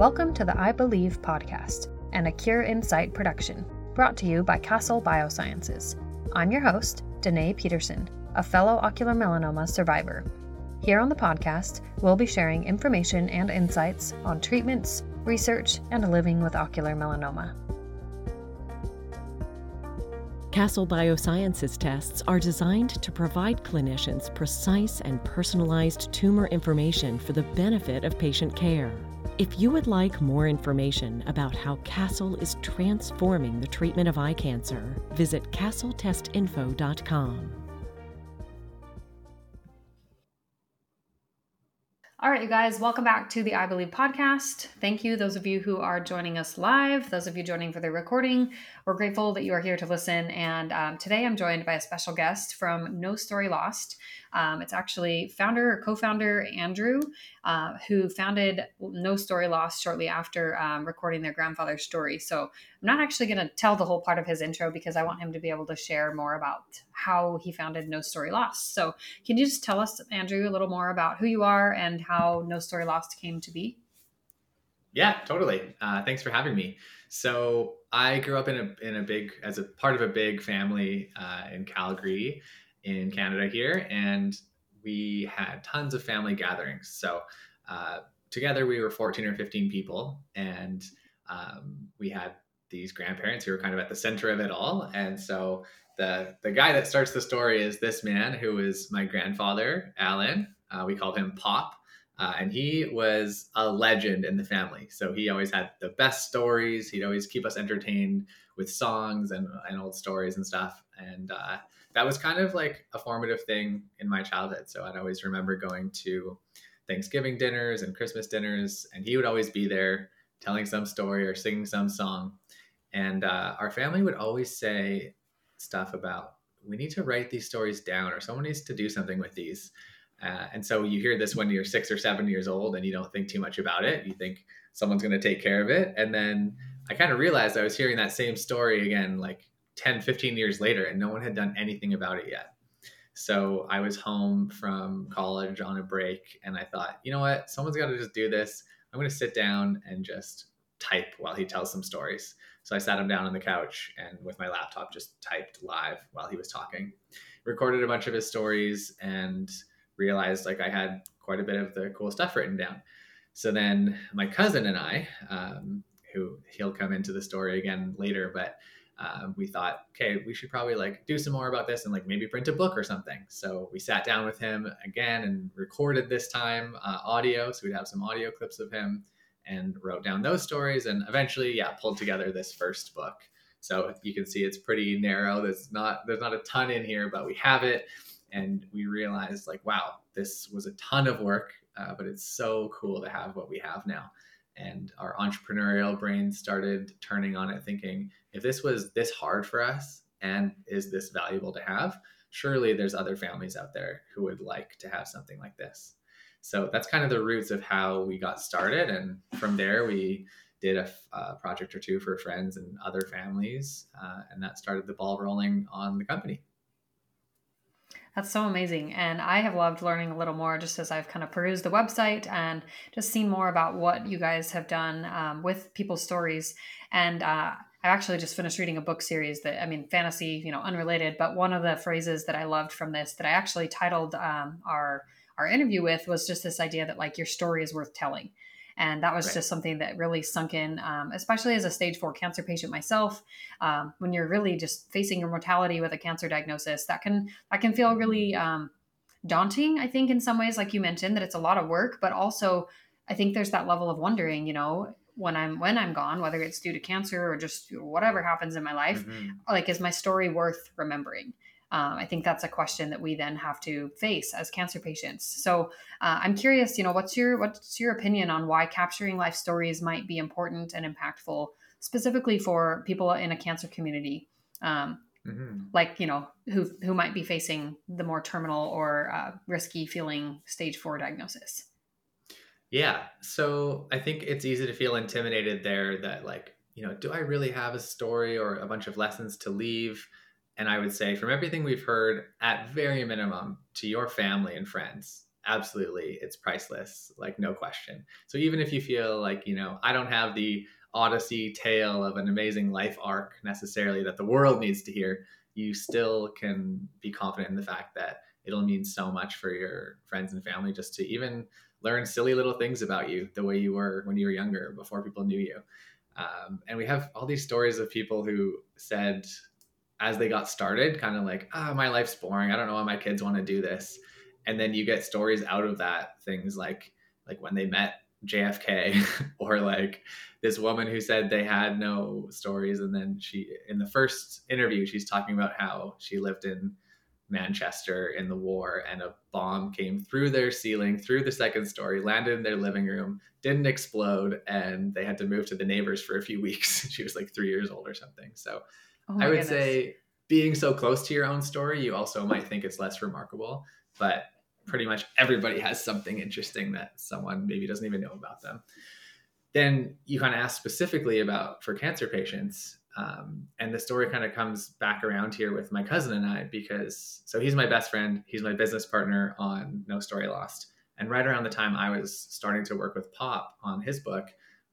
Welcome to the Eye Believe podcast and a Cure in Sight production, brought to you by Castle Biosciences. I'm your host, Danae Peterson, a fellow ocular melanoma survivor. Here on the podcast, we'll be sharing information and insights on treatments, research, and living with ocular melanoma. Castle Biosciences tests are designed to provide clinicians precise and personalized tumor information for the benefit of patient care. If you would like more information about how Castle is transforming the treatment of eye cancer, visit castletestinfo.com. All right, you guys, welcome back to the Eye Believe podcast. Thank you, those of you who are joining us live, those of you joining for the recording. We're grateful that you are here to listen. And um, today I'm joined by a special guest from No Story Lost. Um, it's actually founder or co founder Andrew, uh, who founded No Story Lost shortly after um, recording their grandfather's story. So I'm not actually going to tell the whole part of his intro because I want him to be able to share more about how he founded No Story Lost. So can you just tell us, Andrew, a little more about who you are and how No Story Lost came to be? Yeah, totally. Uh, thanks for having me. So I grew up in a in a big as a part of a big family uh, in Calgary, in Canada here, and we had tons of family gatherings. So uh, together we were 14 or 15 people, and um, we had these grandparents who were kind of at the center of it all. And so the the guy that starts the story is this man who is my grandfather, Alan. Uh, we called him Pop. Uh, and he was a legend in the family. So he always had the best stories. He'd always keep us entertained with songs and, and old stories and stuff. And uh, that was kind of like a formative thing in my childhood. So I'd always remember going to Thanksgiving dinners and Christmas dinners, and he would always be there telling some story or singing some song. And uh, our family would always say stuff about, we need to write these stories down, or someone needs to do something with these. Uh, and so you hear this when you're six or seven years old and you don't think too much about it. You think someone's going to take care of it. And then I kind of realized I was hearing that same story again, like 10, 15 years later, and no one had done anything about it yet. So I was home from college on a break, and I thought, you know what? Someone's got to just do this. I'm going to sit down and just type while he tells some stories. So I sat him down on the couch and with my laptop just typed live while he was talking. Recorded a bunch of his stories and realized like I had quite a bit of the cool stuff written down. So then my cousin and I, um, who he'll come into the story again later, but uh, we thought, okay, we should probably like do some more about this and like maybe print a book or something. So we sat down with him again and recorded this time uh, audio. So we'd have some audio clips of him and wrote down those stories and eventually, yeah, pulled together this first book. So you can see it's pretty narrow. There's not there's not a ton in here, but we have it, and we realized like, wow, this was a ton of work, uh, but it's so cool to have what we have now and our entrepreneurial brain started turning on it thinking if this was this hard for us and is this valuable to have surely there's other families out there who would like to have something like this so that's kind of the roots of how we got started and from there we did a, a project or two for friends and other families uh, and that started the ball rolling on the company that's so amazing. And I have loved learning a little more just as I've kind of perused the website and just seen more about what you guys have done um, with people's stories. And uh, I actually just finished reading a book series that, I mean, fantasy, you know, unrelated, but one of the phrases that I loved from this that I actually titled um, our our interview with was just this idea that like your story is worth telling and that was right. just something that really sunk in um, especially as a stage four cancer patient myself um, when you're really just facing your mortality with a cancer diagnosis that can that can feel really um, daunting i think in some ways like you mentioned that it's a lot of work but also i think there's that level of wondering you know when i'm when i'm gone whether it's due to cancer or just whatever happens in my life mm-hmm. like is my story worth remembering um, I think that's a question that we then have to face as cancer patients. So uh, I'm curious, you know, what's your what's your opinion on why capturing life stories might be important and impactful, specifically for people in a cancer community, um, mm-hmm. like you know, who who might be facing the more terminal or uh, risky feeling stage four diagnosis. Yeah, so I think it's easy to feel intimidated there. That like, you know, do I really have a story or a bunch of lessons to leave? And I would say, from everything we've heard, at very minimum, to your family and friends, absolutely it's priceless like no question. So even if you feel like you know i don't have the odyssey tale of an amazing life arc necessarily that the world needs to hear you still can be confident in the fact that it'll mean so much for your friends and family just to even learn silly little things about you the way you were when you were younger before people knew you. Um, and we have all these stories of people who said as they got started kind of like ah oh, my life's boring. I don't know why my kids want to do this. And then you get stories out of that things like like when they met JFK or like this woman who said they had no stories and then she in the first interview she's talking about how she lived in Manchester in the war and a bomb came through their ceiling through the second story landed in their living room didn't explode and they had to move to the neighbors for a few weeks. She was like 3 years old or something. So oh I would goodness. say being so close to your own story you also might think it's less remarkable but pretty much everybody has something interesting that someone maybe doesn't even know about them. Then you kind of ask specifically about for cancer patients. Um, and the story kind of comes back around here with my cousin and I because so he's my best friend, he's my business partner on No Story Lost. And right around the time I was starting to work with Pop on his book,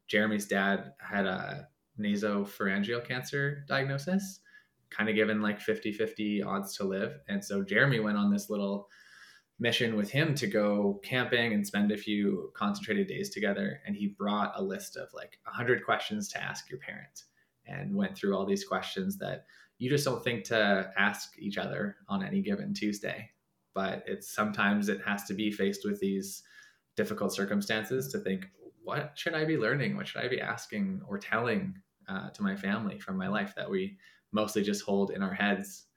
Jeremy's dad had a nasopharyngeal cancer diagnosis, kind of given like 50 50 odds to live. And so Jeremy went on this little mission with him to go camping and spend a few concentrated days together. And he brought a list of like 100 questions to ask your parents and went through all these questions that you just don't think to ask each other on any given tuesday. But it's sometimes it has to be faced with these difficult circumstances to think what should i be learning? What should i be asking or telling uh, to my family from my life that we mostly just hold in our heads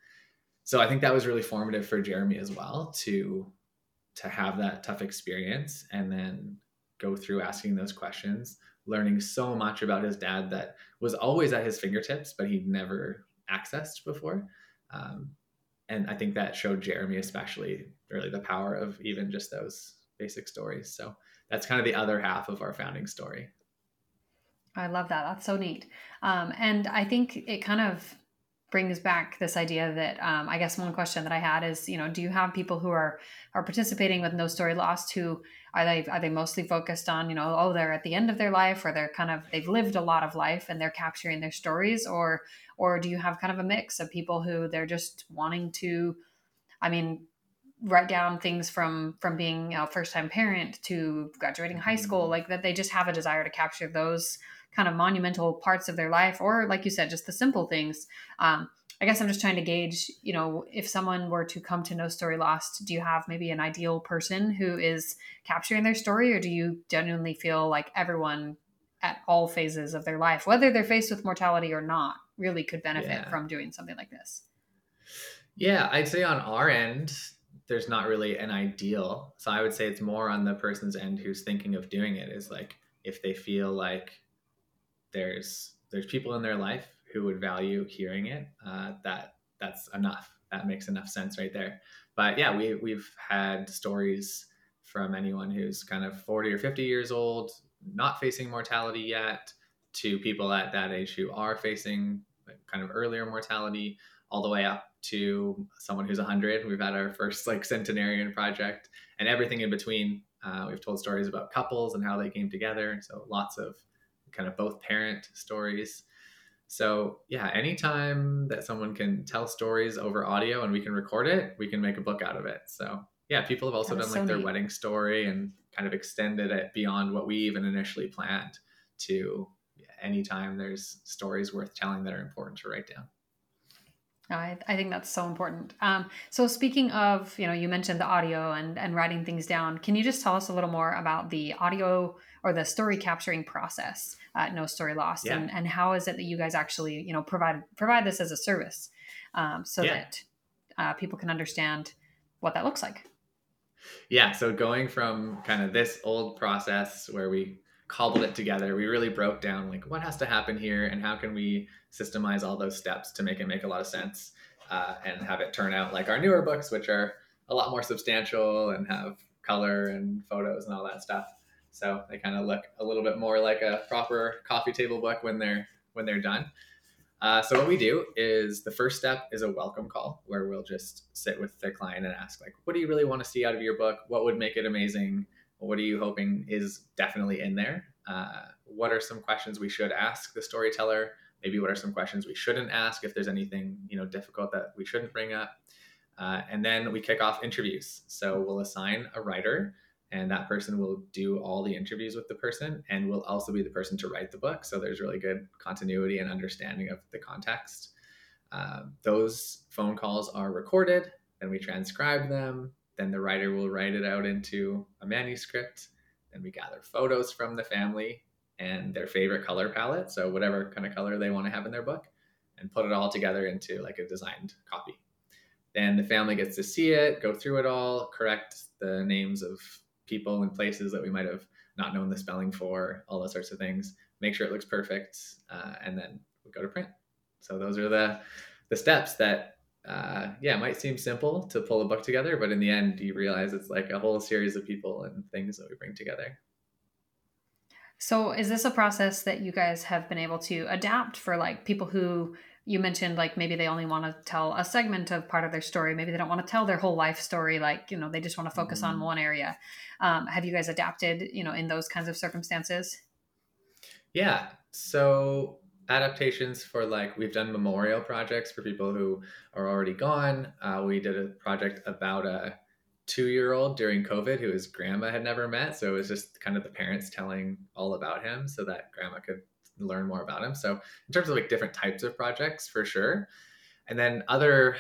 so I think that was really formative for Jeremy as well to to have that tough experience and then go through asking those questions, learning so much about his dad that was always at his fingertips, but he'd never accessed before. Um, and I think that showed Jeremy especially really the power of even just those basic stories. So that's kind of the other half of our founding story. I love that. That's so neat. Um, and I think it kind of brings back this idea that um, I guess one question that I had is, you know, do you have people who are are participating with No Story Lost who are they are they mostly focused on, you know, oh they're at the end of their life or they're kind of they've lived a lot of life and they're capturing their stories or or do you have kind of a mix of people who they're just wanting to, I mean, write down things from from being a first time parent to graduating high school mm-hmm. like that they just have a desire to capture those kind of monumental parts of their life, or like you said, just the simple things. Um, I guess I'm just trying to gauge, you know, if someone were to come to No Story Lost, do you have maybe an ideal person who is capturing their story, or do you genuinely feel like everyone at all phases of their life, whether they're faced with mortality or not, really could benefit yeah. from doing something like this? Yeah, I'd say on our end, there's not really an ideal. So I would say it's more on the person's end who's thinking of doing it is like if they feel like there's there's people in their life who would value hearing it. Uh, that that's enough. That makes enough sense right there. But yeah, we we've had stories from anyone who's kind of 40 or 50 years old, not facing mortality yet, to people at that age who are facing kind of earlier mortality, all the way up to someone who's 100. We've had our first like centenarian project, and everything in between. Uh, we've told stories about couples and how they came together. So lots of kind of both parent stories. So yeah, anytime that someone can tell stories over audio and we can record it, we can make a book out of it. So yeah, people have also done so like their wedding story and kind of extended it beyond what we even initially planned to anytime there's stories worth telling that are important to write down. I, I think that's so important. Um, so speaking of, you know, you mentioned the audio and, and writing things down. Can you just tell us a little more about the audio or the story capturing process at No Story Lost, yeah. and, and how is it that you guys actually, you know, provide provide this as a service um, so yeah. that uh, people can understand what that looks like? Yeah. So going from kind of this old process where we cobbled it together. We really broke down like what has to happen here and how can we systemize all those steps to make it make a lot of sense uh, and have it turn out like our newer books, which are a lot more substantial and have color and photos and all that stuff. So they kind of look a little bit more like a proper coffee table book when they're when they're done. Uh, so what we do is the first step is a welcome call where we'll just sit with the client and ask like, what do you really want to see out of your book? What would make it amazing? What are you hoping is definitely in there? Uh, what are some questions we should ask the storyteller? Maybe what are some questions we shouldn't ask if there's anything you know difficult that we shouldn't bring up? Uh, and then we kick off interviews. So we'll assign a writer and that person will do all the interviews with the person and will also be the person to write the book so there's really good continuity and understanding of the context um, those phone calls are recorded then we transcribe them then the writer will write it out into a manuscript then we gather photos from the family and their favorite color palette so whatever kind of color they want to have in their book and put it all together into like a designed copy then the family gets to see it go through it all correct the names of people and places that we might have not known the spelling for, all those sorts of things. Make sure it looks perfect, uh, and then we go to print. So those are the the steps that uh, yeah it might seem simple to pull a book together, but in the end, you realize it's like a whole series of people and things that we bring together. So is this a process that you guys have been able to adapt for like people who you mentioned like maybe they only want to tell a segment of part of their story maybe they don't want to tell their whole life story like you know they just want to focus mm-hmm. on one area um, have you guys adapted you know in those kinds of circumstances yeah so adaptations for like we've done memorial projects for people who are already gone uh, we did a project about a two year old during covid who his grandma had never met so it was just kind of the parents telling all about him so that grandma could learn more about him. So in terms of like different types of projects, for sure. And then other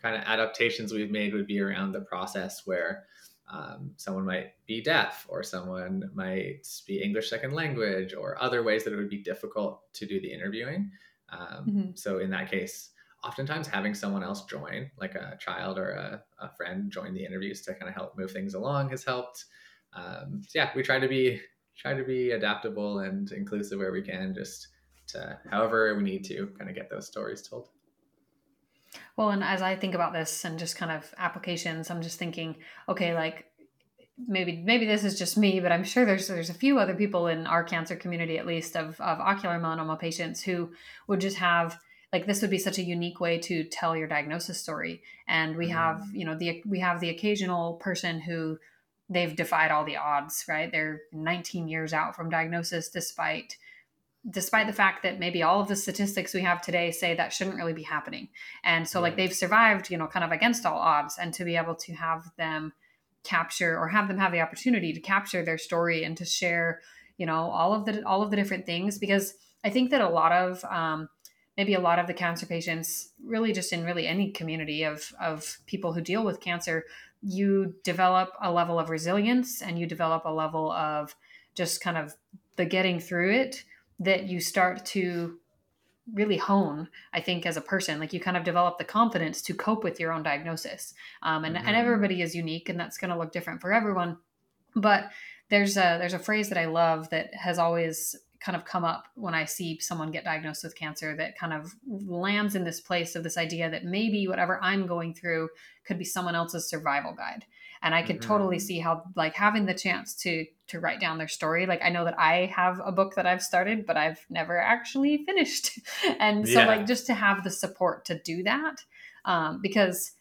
kind of adaptations we've made would be around the process where um, someone might be deaf or someone might be English second language or other ways that it would be difficult to do the interviewing. Um, mm-hmm. So in that case, oftentimes having someone else join, like a child or a, a friend, join the interviews to kind of help move things along has helped. Um, so yeah, we try to be try to be adaptable and inclusive where we can, just to however we need to kind of get those stories told. Well, and as I think about this and just kind of applications, I'm just thinking, okay, like maybe maybe this is just me, but I'm sure there's there's a few other people in our cancer community, at least of of ocular melanoma patients, who would just have like this would be such a unique way to tell your diagnosis story. And we have mm. you know the we have the occasional person who they've defied all the odds, right? They're 19 years out from diagnosis despite despite the fact that maybe all of the statistics we have today say that shouldn't really be happening. And so like they've survived, you know, kind of against all odds and to be able to have them capture or have them have the opportunity to capture their story and to share, you know, all of the all of the different things because I think that a lot of um, maybe a lot of the cancer patients really just in really any community of of people who deal with cancer you develop a level of resilience and you develop a level of just kind of the getting through it that you start to really hone i think as a person like you kind of develop the confidence to cope with your own diagnosis um, and, mm-hmm. and everybody is unique and that's going to look different for everyone but there's a there's a phrase that i love that has always kind of come up when I see someone get diagnosed with cancer that kind of lands in this place of this idea that maybe whatever I'm going through could be someone else's survival guide. And I could mm-hmm. totally see how like having the chance to to write down their story. Like I know that I have a book that I've started, but I've never actually finished. and so yeah. like just to have the support to do that, um, because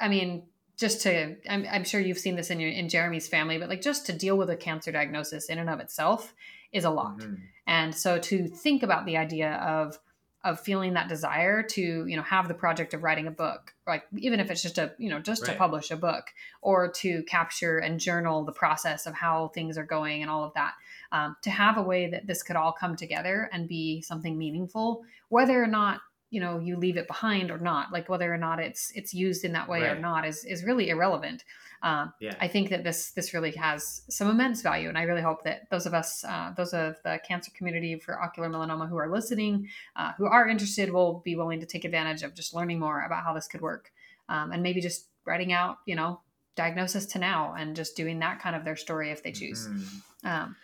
I mean, just to I'm, I'm sure you've seen this in your in Jeremy's family, but like just to deal with a cancer diagnosis in and of itself is a lot. Mm-hmm. And so to think about the idea of of feeling that desire to you know have the project of writing a book like even if it's just a you know just right. to publish a book or to capture and journal the process of how things are going and all of that um, to have a way that this could all come together and be something meaningful whether or not you know you leave it behind or not like whether or not it's it's used in that way right. or not is is really irrelevant um, yeah. I think that this this really has some immense value, and I really hope that those of us, uh, those of the cancer community for ocular melanoma who are listening, uh, who are interested, will be willing to take advantage of just learning more about how this could work, um, and maybe just writing out, you know, diagnosis to now, and just doing that kind of their story if they choose. Mm-hmm. Um,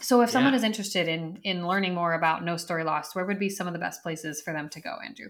so, if someone yeah. is interested in in learning more about No Story Lost, where would be some of the best places for them to go, Andrew?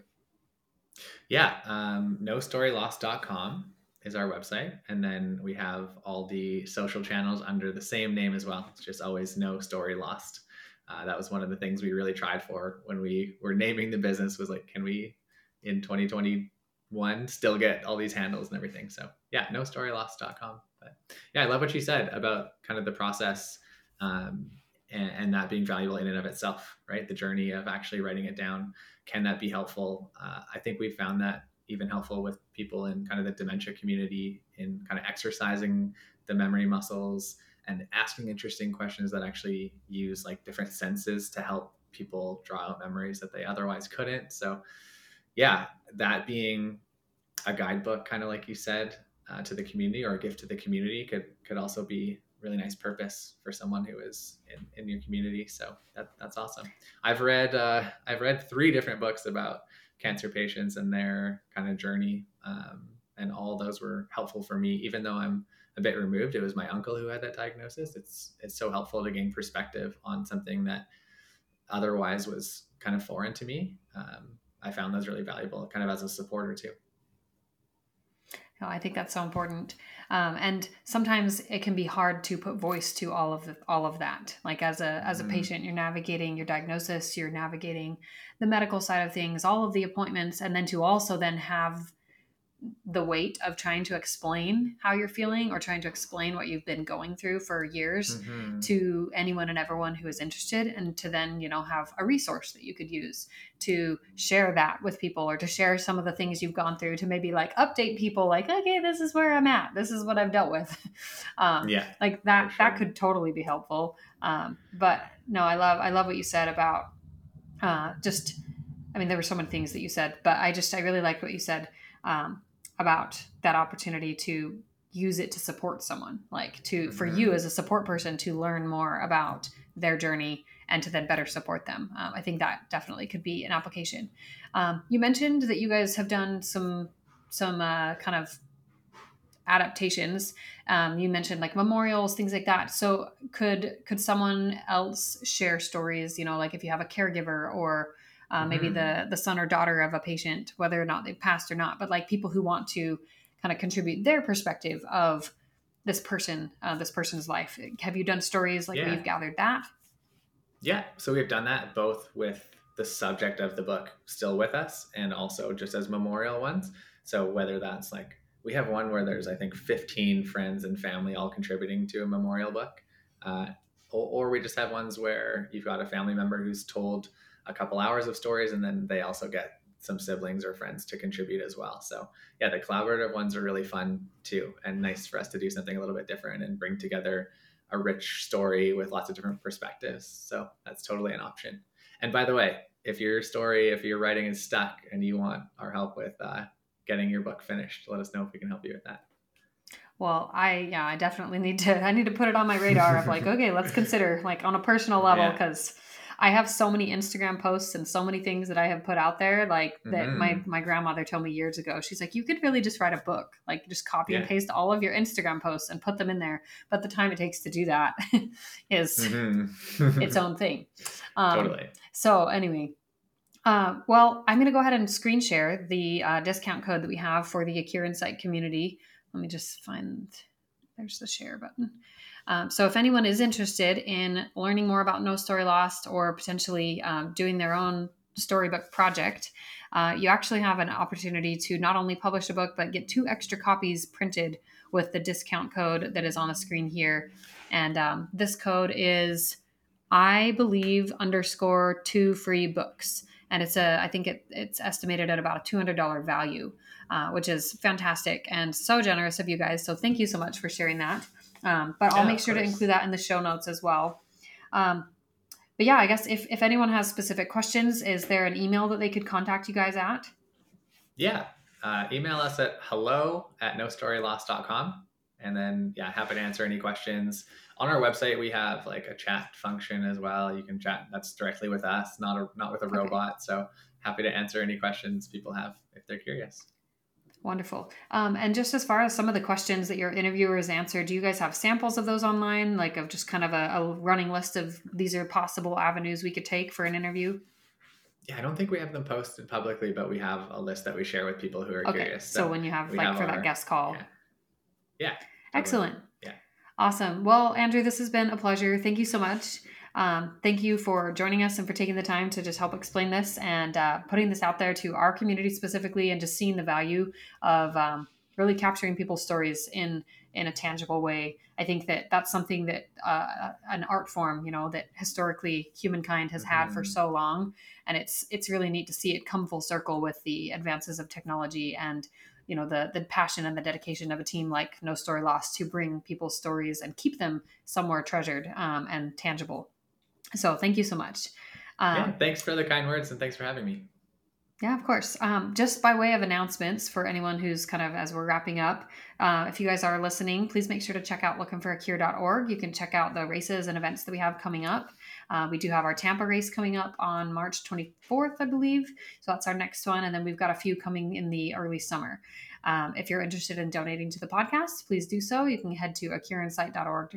Yeah, um, nostorylost.com is our website. And then we have all the social channels under the same name as well. It's just always no story lost. uh, that was one of the things we really tried for when we were naming the business was like, can we in 2021 still get all these handles and everything? So yeah, no storylost.com. But yeah, I love what you said about kind of the process um, and, and, that being valuable in and of itself, right? The journey of actually writing it down. Can that be helpful? Uh, I think we found that even helpful with people in kind of the dementia community in kind of exercising the memory muscles and asking interesting questions that actually use like different senses to help people draw out memories that they otherwise couldn't. So, yeah, that being a guidebook, kind of like you said, uh, to the community or a gift to the community could could also be really nice purpose for someone who is in, in your community. So that, that's awesome. I've read uh, I've read three different books about cancer patients and their kind of journey, um, and all those were helpful for me. Even though I'm a bit removed. It was my uncle who had that diagnosis. It's it's so helpful to gain perspective on something that otherwise was kind of foreign to me. Um, I found those really valuable, kind of as a supporter too. No, I think that's so important, um, and sometimes it can be hard to put voice to all of the, all of that. Like as a as a mm-hmm. patient, you're navigating your diagnosis, you're navigating the medical side of things, all of the appointments, and then to also then have the weight of trying to explain how you're feeling or trying to explain what you've been going through for years mm-hmm. to anyone and everyone who is interested and to then you know have a resource that you could use to share that with people or to share some of the things you've gone through to maybe like update people like okay this is where i'm at this is what i've dealt with um, yeah like that sure. that could totally be helpful um, but no i love i love what you said about uh, just i mean there were so many things that you said but i just i really like what you said um, about that opportunity to use it to support someone like to for you mm-hmm. as a support person to learn more about their journey and to then better support them. Um, i think that definitely could be an application. Um, you mentioned that you guys have done some some uh, kind of adaptations. Um, you mentioned like memorials things like that. So could could someone else share stories you know like if you have a caregiver or uh, maybe mm-hmm. the the son or daughter of a patient, whether or not they've passed or not, but like people who want to kind of contribute their perspective of this person, uh, this person's life. Have you done stories like yeah. where you've gathered that? Yeah, so we've done that both with the subject of the book still with us, and also just as memorial ones. So whether that's like we have one where there's I think 15 friends and family all contributing to a memorial book, uh, or, or we just have ones where you've got a family member who's told a couple hours of stories and then they also get some siblings or friends to contribute as well. So yeah, the collaborative ones are really fun too, and nice for us to do something a little bit different and bring together a rich story with lots of different perspectives. So that's totally an option. And by the way, if your story, if your writing is stuck and you want our help with uh, getting your book finished, let us know if we can help you with that. Well, I yeah, I definitely need to. I need to put it on my radar of like, okay, let's consider like on a personal level because. I have so many Instagram posts and so many things that I have put out there, like that mm-hmm. my my grandmother told me years ago. She's like, you could really just write a book, like just copy yeah. and paste all of your Instagram posts and put them in there. But the time it takes to do that is mm-hmm. its own thing. Um, totally. So anyway. Uh, well, I'm going to go ahead and screen share the uh, discount code that we have for the A Cure in Sight community. Let me just find, there's the share button. Um, so if anyone is interested in learning more about No Story Lost or potentially um, doing their own storybook project, uh, you actually have an opportunity to not only publish a book but get two extra copies printed with the discount code that is on the screen here. And um, this code is I believe underscore two free books. And it's a, I think it, it's estimated at about a $200 value, uh, which is fantastic and so generous of you guys. So thank you so much for sharing that. Um, but I'll yeah, make sure to include that in the show notes as well. Um, but yeah, I guess if, if anyone has specific questions, is there an email that they could contact you guys at? Yeah. Uh, email us at hello at nostorylost.com. And then, yeah, happy to answer any questions. On our website, we have like a chat function as well. You can chat that's directly with us, not a, not with a okay. robot. So happy to answer any questions people have if they're curious. Wonderful. Um, and just as far as some of the questions that your interviewers answered, do you guys have samples of those online, like of just kind of a, a, running list of these are possible avenues we could take for an interview? Yeah, I don't think we have them posted publicly, but we have a list that we share with people who are okay. curious. So, so when you have like have for our, that guest call. Yeah. yeah Excellent. Yeah. Awesome. Well, Andrew, this has been a pleasure. Thank you so much. Um, thank you for joining us and for taking the time to just help explain this and uh, putting this out there to our community specifically, and just seeing the value of um, really capturing people's stories in in a tangible way. I think that that's something that uh, an art form, you know, that historically humankind has had for mm-hmm. so long, and it's it's really neat to see it come full circle with the advances of technology and you know the the passion and the dedication of a team like No Story Lost to bring people's stories and keep them somewhere treasured um, and tangible. So thank you so much. Um, yeah, thanks for the kind words and thanks for having me. Yeah, of course. Um, just by way of announcements for anyone who's kind of as we're wrapping up, uh, if you guys are listening, please make sure to check out lookingforacure.org. You can check out the races and events that we have coming up. Uh, we do have our Tampa race coming up on March 24th, I believe. So that's our next one. And then we've got a few coming in the early summer. Um, if you're interested in donating to the podcast, please do so. You can head to acureInsight.org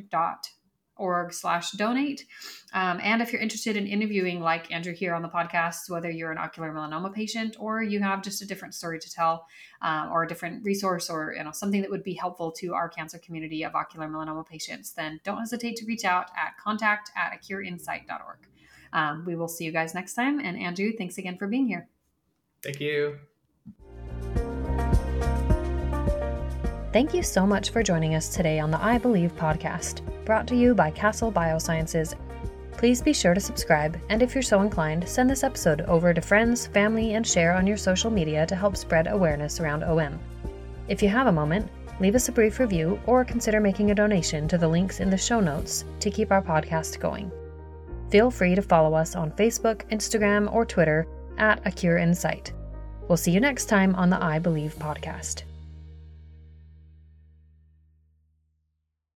org slash donate. Um, and if you're interested in interviewing like Andrew here on the podcast, whether you're an ocular melanoma patient or you have just a different story to tell uh, or a different resource or you know something that would be helpful to our cancer community of ocular melanoma patients, then don't hesitate to reach out at contact at acureinsight.org. Um, we will see you guys next time. And Andrew, thanks again for being here. Thank you. Thank you so much for joining us today on the Eye Believe podcast, brought to you by Castle Biosciences. Please be sure to subscribe, and if you're so inclined, send this episode over to friends, family, and share on your social media to help spread awareness around OM. If you have a moment, leave us a brief review or consider making a donation to the links in the show notes to keep our podcast going. Feel free to follow us on Facebook, Instagram, or Twitter at A Cure in Sight. We'll see you next time on the Eye Believe podcast.